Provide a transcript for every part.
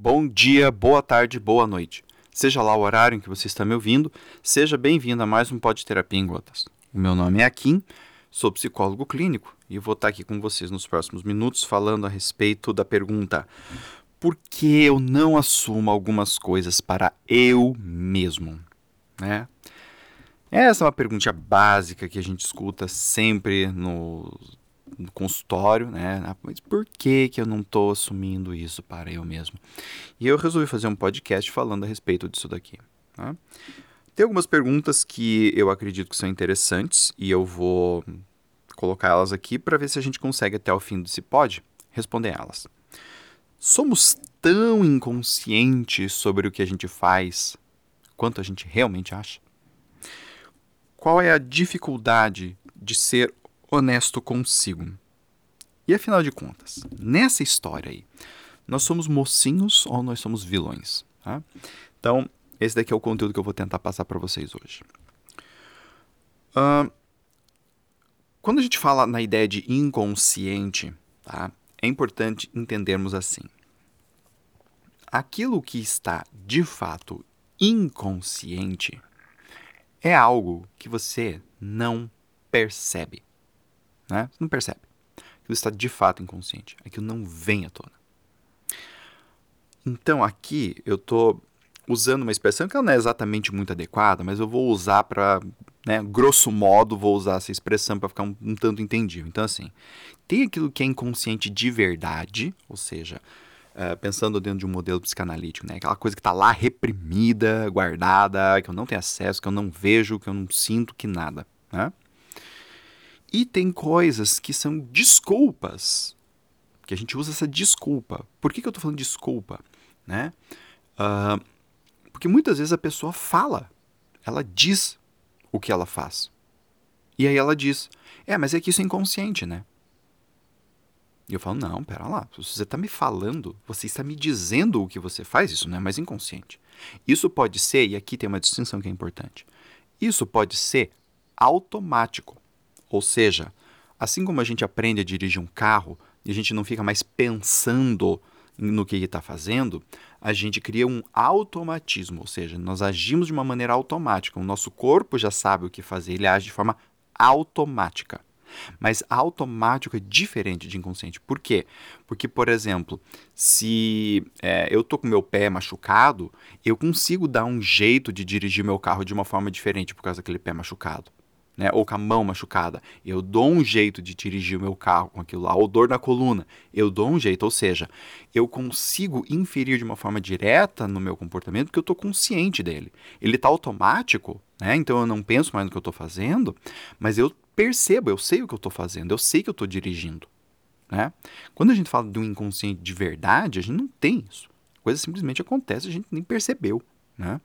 bom dia, boa tarde, boa noite. Seja lá o horário em que você está me ouvindo, seja bem-vindo a mais um Pod Terapia em Gotas. O meu nome é Akin, sou psicólogo clínico e vou estar aqui com vocês nos próximos minutos falando a respeito da pergunta: por que eu não assumo algumas coisas para eu mesmo? Né? Essa é uma pergunta básica que a gente escuta sempre no no consultório, né? Ah, mas por que, que eu não estou assumindo isso para eu mesmo? E eu resolvi fazer um podcast falando a respeito disso daqui. Tá? Tem algumas perguntas que eu acredito que são interessantes e eu vou colocar elas aqui para ver se a gente consegue até o fim desse pod responder elas. Somos tão inconscientes sobre o que a gente faz quanto a gente realmente acha? Qual é a dificuldade de ser honesto consigo. E afinal de contas, nessa história aí, nós somos mocinhos ou nós somos vilões? Tá? Então, esse daqui é o conteúdo que eu vou tentar passar para vocês hoje. Uh, quando a gente fala na ideia de inconsciente, tá? é importante entendermos assim. Aquilo que está de fato inconsciente é algo que você não percebe. Né? Você não percebe. Aquilo está de fato inconsciente. Aquilo não vem à tona. Então aqui eu estou usando uma expressão que não é exatamente muito adequada, mas eu vou usar para, né, grosso modo, vou usar essa expressão para ficar um, um, tanto entendível. Então, assim, tem aquilo que é inconsciente de verdade, ou seja, uh, pensando dentro de um modelo psicanalítico, né, aquela coisa que está lá reprimida, guardada, que eu não tenho acesso, que eu não vejo, que eu não sinto, que nada. Né? E tem coisas que são desculpas, que a gente usa essa desculpa. Por que, que eu estou falando desculpa? Né? Uh, porque muitas vezes a pessoa fala, ela diz o que ela faz. E aí ela diz, é, mas é que isso é inconsciente, né? E eu falo, não, pera lá, você está me falando, você está me dizendo o que você faz, isso não é mais inconsciente. Isso pode ser, e aqui tem uma distinção que é importante, isso pode ser automático. Ou seja, assim como a gente aprende a dirigir um carro e a gente não fica mais pensando no que ele está fazendo, a gente cria um automatismo, ou seja, nós agimos de uma maneira automática. O nosso corpo já sabe o que fazer, ele age de forma automática. Mas automático é diferente de inconsciente. Por quê? Porque, por exemplo, se é, eu tô com meu pé machucado, eu consigo dar um jeito de dirigir meu carro de uma forma diferente por causa daquele pé machucado né, ou com a mão machucada, eu dou um jeito de dirigir o meu carro com aquilo lá, ou dor na coluna, eu dou um jeito, ou seja, eu consigo inferir de uma forma direta no meu comportamento porque eu estou consciente dele. Ele está automático, né, então eu não penso mais no que eu estou fazendo, mas eu percebo, eu sei o que eu estou fazendo, eu sei que eu estou dirigindo. Né? Quando a gente fala um inconsciente de verdade, a gente não tem isso. A coisa simplesmente acontece, a gente nem percebeu. Né?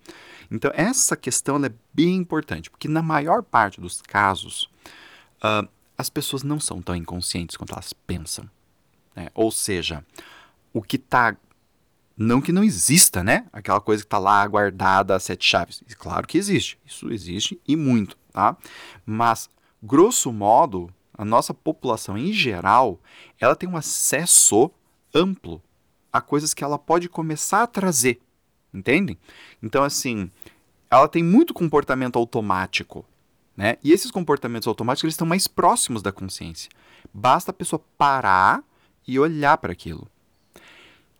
Então, essa questão é bem importante, porque na maior parte dos casos, uh, as pessoas não são tão inconscientes quanto elas pensam. Né? Ou seja, o que está. Não que não exista, né? Aquela coisa que está lá guardada a sete chaves. Claro que existe. Isso existe e muito, tá? Mas, grosso modo, a nossa população em geral, ela tem um acesso amplo a coisas que ela pode começar a trazer entendem? Então, assim, ela tem muito comportamento automático, né? E esses comportamentos automáticos eles estão mais próximos da consciência. Basta a pessoa parar e olhar para aquilo.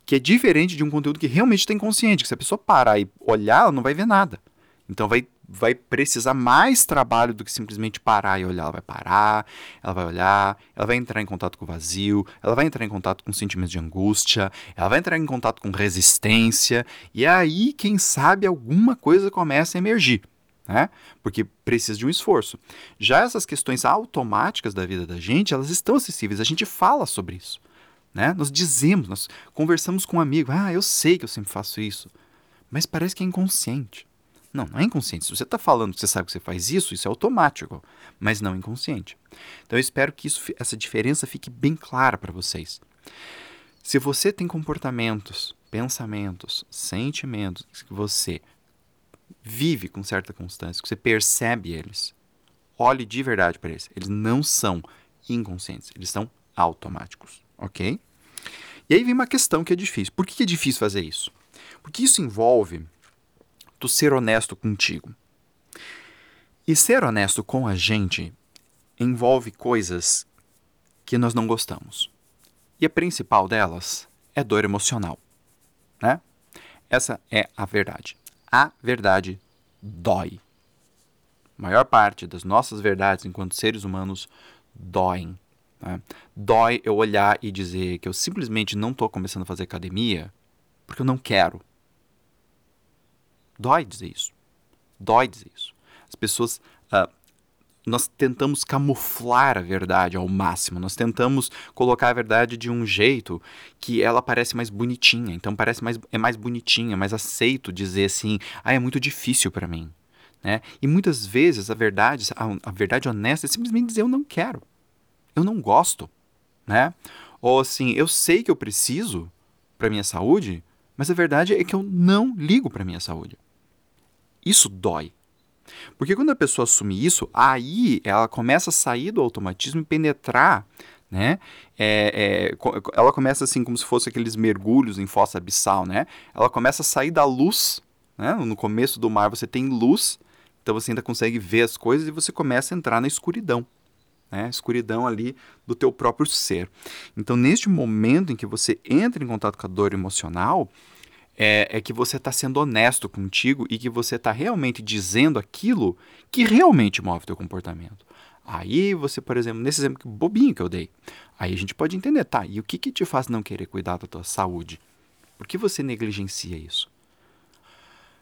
Que é diferente de um conteúdo que realmente está inconsciente, que se a pessoa parar e olhar, ela não vai ver nada. Então vai vai precisar mais trabalho do que simplesmente parar e olhar. Ela vai parar, ela vai olhar, ela vai entrar em contato com o vazio, ela vai entrar em contato com sentimentos de angústia, ela vai entrar em contato com resistência, e aí, quem sabe, alguma coisa começa a emergir. Né? Porque precisa de um esforço. Já essas questões automáticas da vida da gente, elas estão acessíveis, a gente fala sobre isso. Né? Nós dizemos, nós conversamos com um amigo, ah, eu sei que eu sempre faço isso, mas parece que é inconsciente. Não, não é inconsciente. Se você está falando que você sabe que você faz isso, isso é automático, mas não inconsciente. Então eu espero que isso, essa diferença fique bem clara para vocês. Se você tem comportamentos, pensamentos, sentimentos que você vive com certa constância, que você percebe eles, olhe de verdade para eles. Eles não são inconscientes, eles são automáticos, ok? E aí vem uma questão que é difícil. Por que é difícil fazer isso? Porque isso envolve tu ser honesto contigo. E ser honesto com a gente envolve coisas que nós não gostamos. E a principal delas é dor emocional, né? Essa é a verdade. A verdade dói. A maior parte das nossas verdades enquanto seres humanos doem. Né? Dói eu olhar e dizer que eu simplesmente não estou começando a fazer academia porque eu não quero. Dói dizer isso. Dói dizer isso. As pessoas. Uh, nós tentamos camuflar a verdade ao máximo. Nós tentamos colocar a verdade de um jeito que ela parece mais bonitinha. Então parece mais é mais bonitinha, mais aceito dizer assim: "Ah, é muito difícil para mim". Né? E muitas vezes a verdade, a, a verdade honesta é simplesmente dizer eu não quero eu não gosto, né? Ou assim, eu sei que eu preciso para minha saúde, mas a verdade é que eu não ligo para minha saúde. Isso dói. Porque quando a pessoa assume isso, aí ela começa a sair do automatismo e penetrar, né? É, é, ela começa assim como se fosse aqueles mergulhos em fossa abissal, né? Ela começa a sair da luz, né? No começo do mar você tem luz, então você ainda consegue ver as coisas e você começa a entrar na escuridão né? escuridão ali do teu próprio ser. Então, neste momento em que você entra em contato com a dor emocional, é, é que você está sendo honesto contigo e que você está realmente dizendo aquilo que realmente move teu comportamento. Aí você, por exemplo, nesse exemplo bobinho que eu dei, aí a gente pode entender, tá, e o que, que te faz não querer cuidar da tua saúde? Por que você negligencia isso?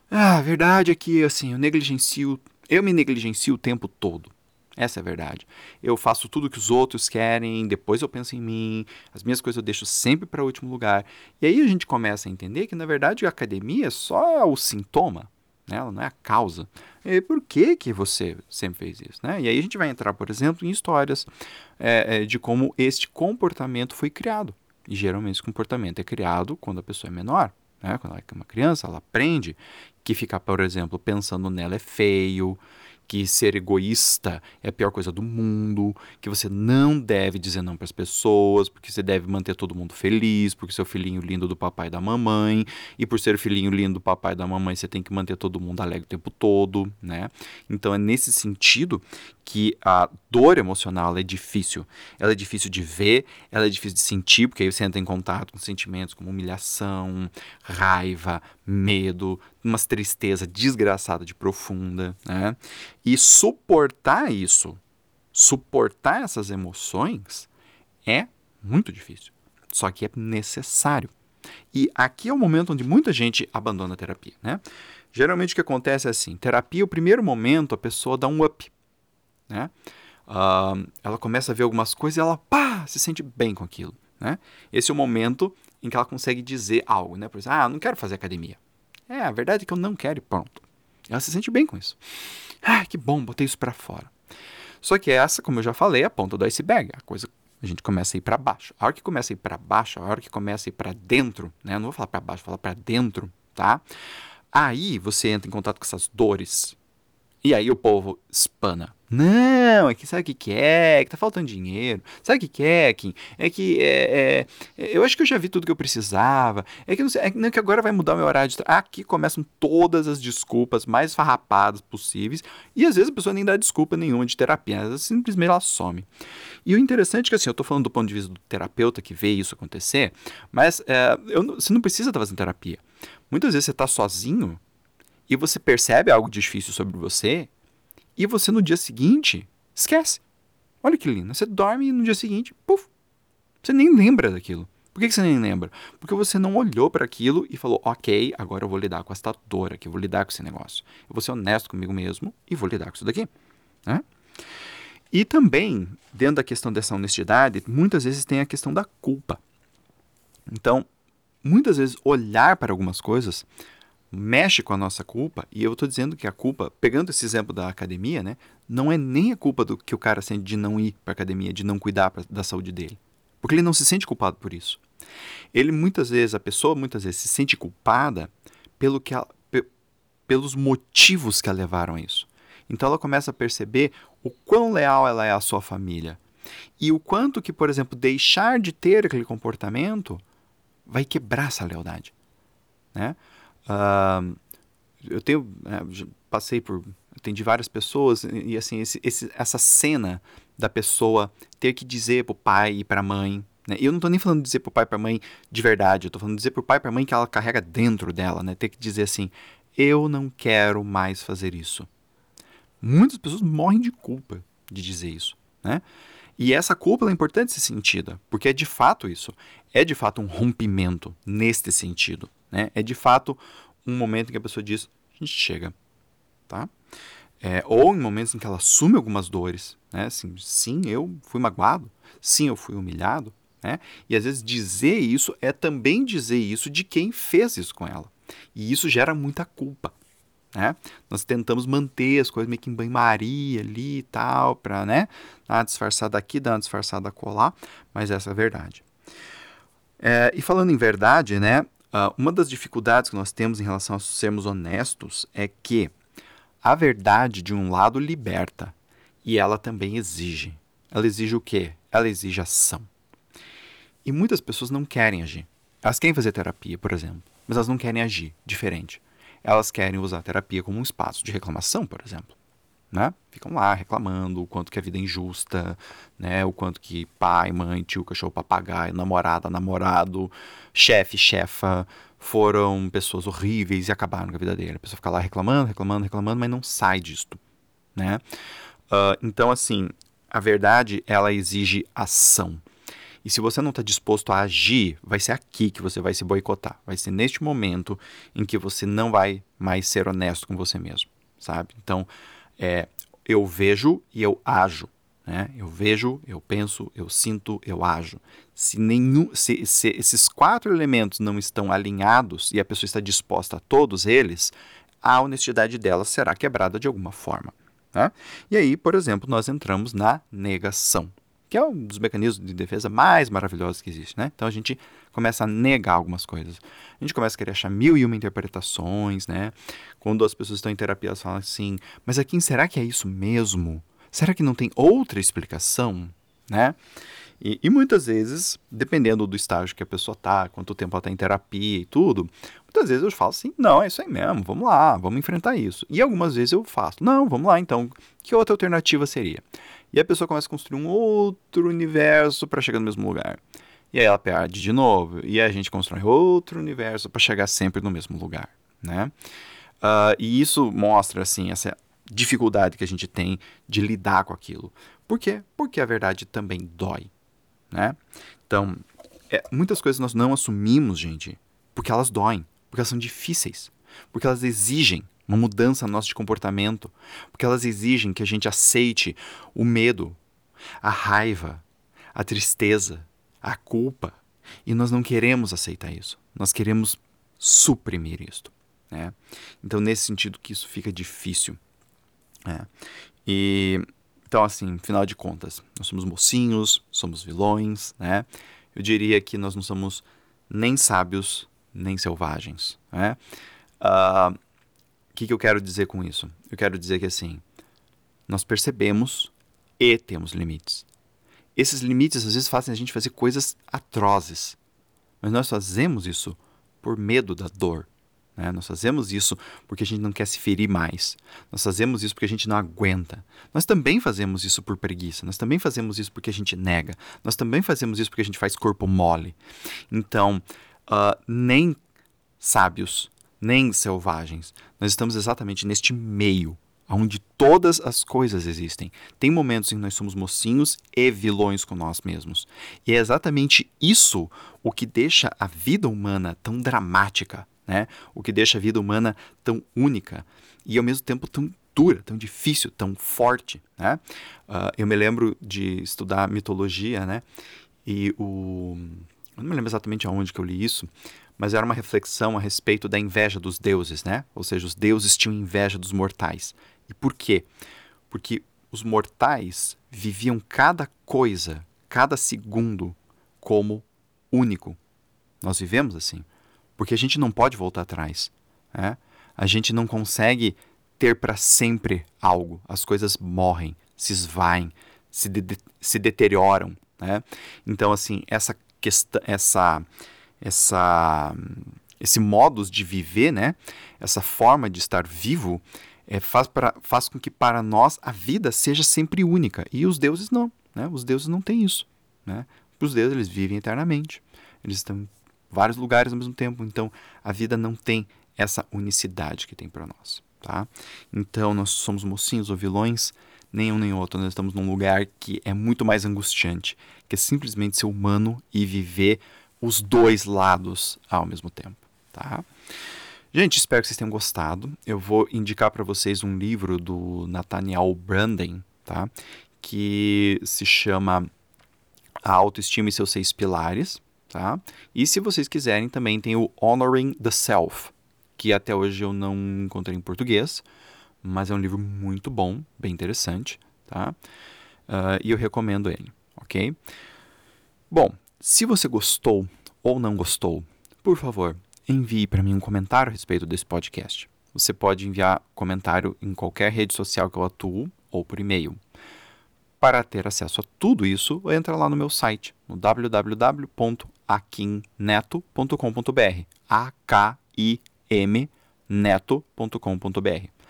Ah, a verdade é que, assim, eu negligencio, eu me negligencio o tempo todo. Essa é a verdade. Eu faço tudo que os outros querem, depois eu penso em mim, as minhas coisas eu deixo sempre para o último lugar. E aí a gente começa a entender que, na verdade, a academia é só o sintoma, né? ela não é a causa. E por que, que você sempre fez isso? Né? E aí a gente vai entrar, por exemplo, em histórias é, de como este comportamento foi criado. E geralmente esse comportamento é criado quando a pessoa é menor. Né? Quando ela é uma criança, ela aprende que ficar, por exemplo, pensando nela é feio, que ser egoísta é a pior coisa do mundo, que você não deve dizer não para as pessoas, porque você deve manter todo mundo feliz, porque seu filhinho lindo do papai e da mamãe, e por ser filhinho lindo do papai e da mamãe, você tem que manter todo mundo alegre o tempo todo, né? Então é nesse sentido que a dor emocional é difícil. Ela é difícil de ver, ela é difícil de sentir, porque aí você entra em contato com sentimentos como humilhação, raiva, medo, uma tristeza desgraçada de profunda, né? E suportar isso, suportar essas emoções é muito difícil. Só que é necessário. E aqui é o momento onde muita gente abandona a terapia, né? Geralmente o que acontece é assim, terapia, o primeiro momento, a pessoa dá um up, né? Uh, ela começa a ver algumas coisas e ela, pá, se sente bem com aquilo, né? Esse é o momento em que ela consegue dizer algo, né? Por exemplo, ah, não quero fazer academia. É, a verdade é que eu não quero e pronto. Ela se sente bem com isso. Ah, que bom, botei isso para fora. Só que essa, como eu já falei, é a ponta do iceberg. A coisa, a gente começa a ir para baixo. A hora que começa a ir para baixo, a hora que começa a ir para dentro, né? Eu não vou falar para baixo, vou falar para dentro, tá? Aí você entra em contato com essas dores. E aí o povo espana. Não, é que sabe o que, que é? é? Que tá faltando dinheiro. Sabe o que, que é, Kim? É que é, é, eu acho que eu já vi tudo que eu precisava. É que, não sei, é que agora vai mudar o meu horário de trabalho. Aqui começam todas as desculpas mais farrapadas possíveis. E às vezes a pessoa nem dá desculpa nenhuma de terapia. Vezes simplesmente ela some. E o interessante é que assim, eu tô falando do ponto de vista do terapeuta que vê isso acontecer, mas é, eu, você não precisa estar fazendo terapia. Muitas vezes você tá sozinho e você percebe algo difícil sobre você e você no dia seguinte esquece. Olha que lindo. Você dorme e no dia seguinte, puf, você nem lembra daquilo. Por que você nem lembra? Porque você não olhou para aquilo e falou, ok, agora eu vou lidar com esta dor aqui, eu vou lidar com esse negócio. Eu vou ser honesto comigo mesmo e vou lidar com isso daqui. Né? E também, dentro da questão dessa honestidade, muitas vezes tem a questão da culpa. Então, muitas vezes olhar para algumas coisas mexe com a nossa culpa, e eu estou dizendo que a culpa, pegando esse exemplo da academia, né, não é nem a culpa do que o cara sente de não ir para a academia, de não cuidar pra, da saúde dele. Porque ele não se sente culpado por isso. Ele muitas vezes, a pessoa muitas vezes se sente culpada pelo que ela, pelos motivos que a levaram a isso. Então ela começa a perceber o quão leal ela é à sua família. E o quanto que, por exemplo, deixar de ter aquele comportamento vai quebrar essa lealdade. Né? Uh, eu tenho, é, passei por, atendi várias pessoas e, assim, esse, esse, essa cena da pessoa ter que dizer pro pai e pra mãe, né? Eu não estou nem falando dizer pro pai e pra mãe de verdade, eu estou falando dizer pro pai e pra mãe que ela carrega dentro dela, né? Ter que dizer assim, eu não quero mais fazer isso. Muitas pessoas morrem de culpa de dizer isso, né? E essa culpa é importante ser sentida, porque é de fato isso. É de fato um rompimento neste sentido, né? É de fato um momento em que a pessoa diz, a gente chega, tá? É, ou em momentos em que ela assume algumas dores, né? Assim, sim, eu fui magoado, sim, eu fui humilhado, né? E às vezes dizer isso é também dizer isso de quem fez isso com ela. E isso gera muita culpa. Né? Nós tentamos manter as coisas meio que em banho-maria ali e tal, para né, dar uma disfarçada aqui, dar uma disfarçada colar, mas essa é a verdade. É, e falando em verdade, né, uma das dificuldades que nós temos em relação a sermos honestos é que a verdade, de um lado, liberta e ela também exige. Ela exige o quê? Ela exige ação. E muitas pessoas não querem agir. Elas querem fazer terapia, por exemplo, mas elas não querem agir diferente. Elas querem usar a terapia como um espaço de reclamação, por exemplo. Né? Ficam lá reclamando o quanto que a vida é injusta, né? o quanto que pai, mãe, tio, cachorro, papagaio, namorada, namorado, chefe, chefa foram pessoas horríveis e acabaram com a vida dele. A pessoa fica lá reclamando, reclamando, reclamando, mas não sai disto. Né? Uh, então, assim, a verdade ela exige ação. E se você não está disposto a agir, vai ser aqui que você vai se boicotar. Vai ser neste momento em que você não vai mais ser honesto com você mesmo, sabe? Então, é, eu vejo e eu ajo. Né? Eu vejo, eu penso, eu sinto, eu ajo. Se, nenhum, se, se esses quatro elementos não estão alinhados e a pessoa está disposta a todos eles, a honestidade dela será quebrada de alguma forma. Né? E aí, por exemplo, nós entramos na negação que é um dos mecanismos de defesa mais maravilhosos que existe, né? Então a gente começa a negar algumas coisas. A gente começa a querer achar mil e uma interpretações, né? Quando as pessoas estão em terapia, elas falam assim, mas aqui será que é isso mesmo? Será que não tem outra explicação, né? E, e, muitas vezes, dependendo do estágio que a pessoa está, quanto tempo ela está em terapia e tudo, muitas vezes eu falo assim, não, é isso aí mesmo, vamos lá, vamos enfrentar isso. E algumas vezes eu faço, não, vamos lá então, que outra alternativa seria? E a pessoa começa a construir um outro universo para chegar no mesmo lugar. E aí ela perde de novo. E a gente constrói outro universo para chegar sempre no mesmo lugar, né? Uh, e isso mostra, assim, essa dificuldade que a gente tem de lidar com aquilo. Por quê? Porque a verdade também dói, né? Então, é, muitas coisas nós não assumimos, gente, porque elas doem, porque elas são difíceis, porque elas exigem uma mudança no nosso comportamento, porque elas exigem que a gente aceite o medo, a raiva, a tristeza, a culpa. E nós não queremos aceitar isso. Nós queremos suprimir isto. Né? Então, nesse sentido que isso fica difícil. Né? E então, assim, final de contas, nós somos mocinhos, somos vilões, né? Eu diria que nós não somos nem sábios nem selvagens, né? Uh, o que, que eu quero dizer com isso? Eu quero dizer que assim, nós percebemos e temos limites. Esses limites às vezes fazem a gente fazer coisas atrozes, mas nós fazemos isso por medo da dor. Né? Nós fazemos isso porque a gente não quer se ferir mais. Nós fazemos isso porque a gente não aguenta. Nós também fazemos isso por preguiça. Nós também fazemos isso porque a gente nega. Nós também fazemos isso porque a gente faz corpo mole. Então, uh, nem sábios nem selvagens. Nós estamos exatamente neste meio, onde todas as coisas existem. Tem momentos em que nós somos mocinhos e vilões com nós mesmos. E é exatamente isso o que deixa a vida humana tão dramática, né? O que deixa a vida humana tão única e ao mesmo tempo tão dura, tão difícil, tão forte, né? Uh, eu me lembro de estudar mitologia, né? E o não me lembro exatamente aonde que eu li isso, mas era uma reflexão a respeito da inveja dos deuses, né? Ou seja, os deuses tinham inveja dos mortais. E por quê? Porque os mortais viviam cada coisa, cada segundo, como único. Nós vivemos assim. Porque a gente não pode voltar atrás. Né? A gente não consegue ter para sempre algo. As coisas morrem, se esvaem, se, de se deterioram. Né? Então, assim, essa essa essa esse modus de viver, né? Essa forma de estar vivo é, faz, pra, faz com que para nós a vida seja sempre única e os deuses não, né? Os deuses não têm isso, né? Os deuses eles vivem eternamente, eles estão em vários lugares ao mesmo tempo, então a vida não tem essa unicidade que tem para nós, tá? Então nós somos mocinhos ou vilões, nenhum nem outro, nós estamos num lugar que é muito mais angustiante, que é simplesmente ser humano e viver os dois lados ao mesmo tempo tá? Gente, espero que vocês tenham gostado. Eu vou indicar para vocês um livro do Nathaniel Branden, tá? Que se chama A Autoestima e seus Seis Pilares, tá? E se vocês quiserem, também tem o Honoring the Self, que até hoje eu não encontrei em português, mas é um livro muito bom, bem interessante, tá? Uh, e eu recomendo ele, ok? Bom, se você gostou ou não gostou, por favor, envie para mim um comentário a respeito desse podcast. Você pode enviar comentário em qualquer rede social que eu atuo ou por e-mail. Para ter acesso a tudo isso, entra lá no meu site, no www.aquimneto.com.br. A K I M neto.com.br.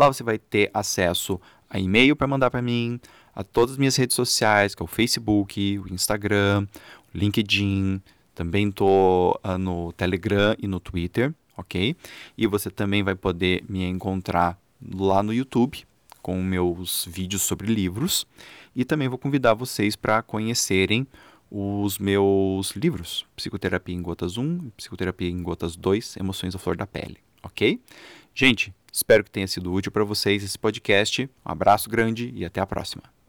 Lá você vai ter acesso a e-mail para mandar para mim, a todas as minhas redes sociais, que é o Facebook, o Instagram, o LinkedIn, também estou uh, no Telegram e no Twitter, ok? E você também vai poder me encontrar lá no YouTube com meus vídeos sobre livros. E também vou convidar vocês para conhecerem os meus livros, Psicoterapia em Gotas 1 Psicoterapia em Gotas 2, Emoções à Flor da Pele, ok? Gente, espero que tenha sido útil para vocês esse podcast. Um abraço grande e até a próxima.